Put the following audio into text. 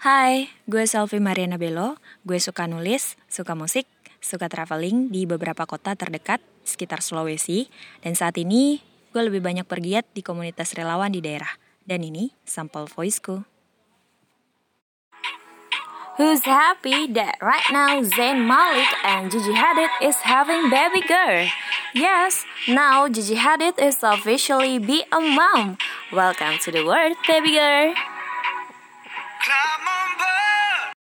Hai, gue Selvi Mariana Bello. Gue suka nulis, suka musik, suka traveling di beberapa kota terdekat sekitar Sulawesi. Dan saat ini, gue lebih banyak pergiat di komunitas relawan di daerah. Dan ini sampel voiceku. Who's happy that right now Zayn Malik and Gigi Hadid is having baby girl? Yes, now Gigi Hadid is officially be a mom. Welcome to the world, baby girl.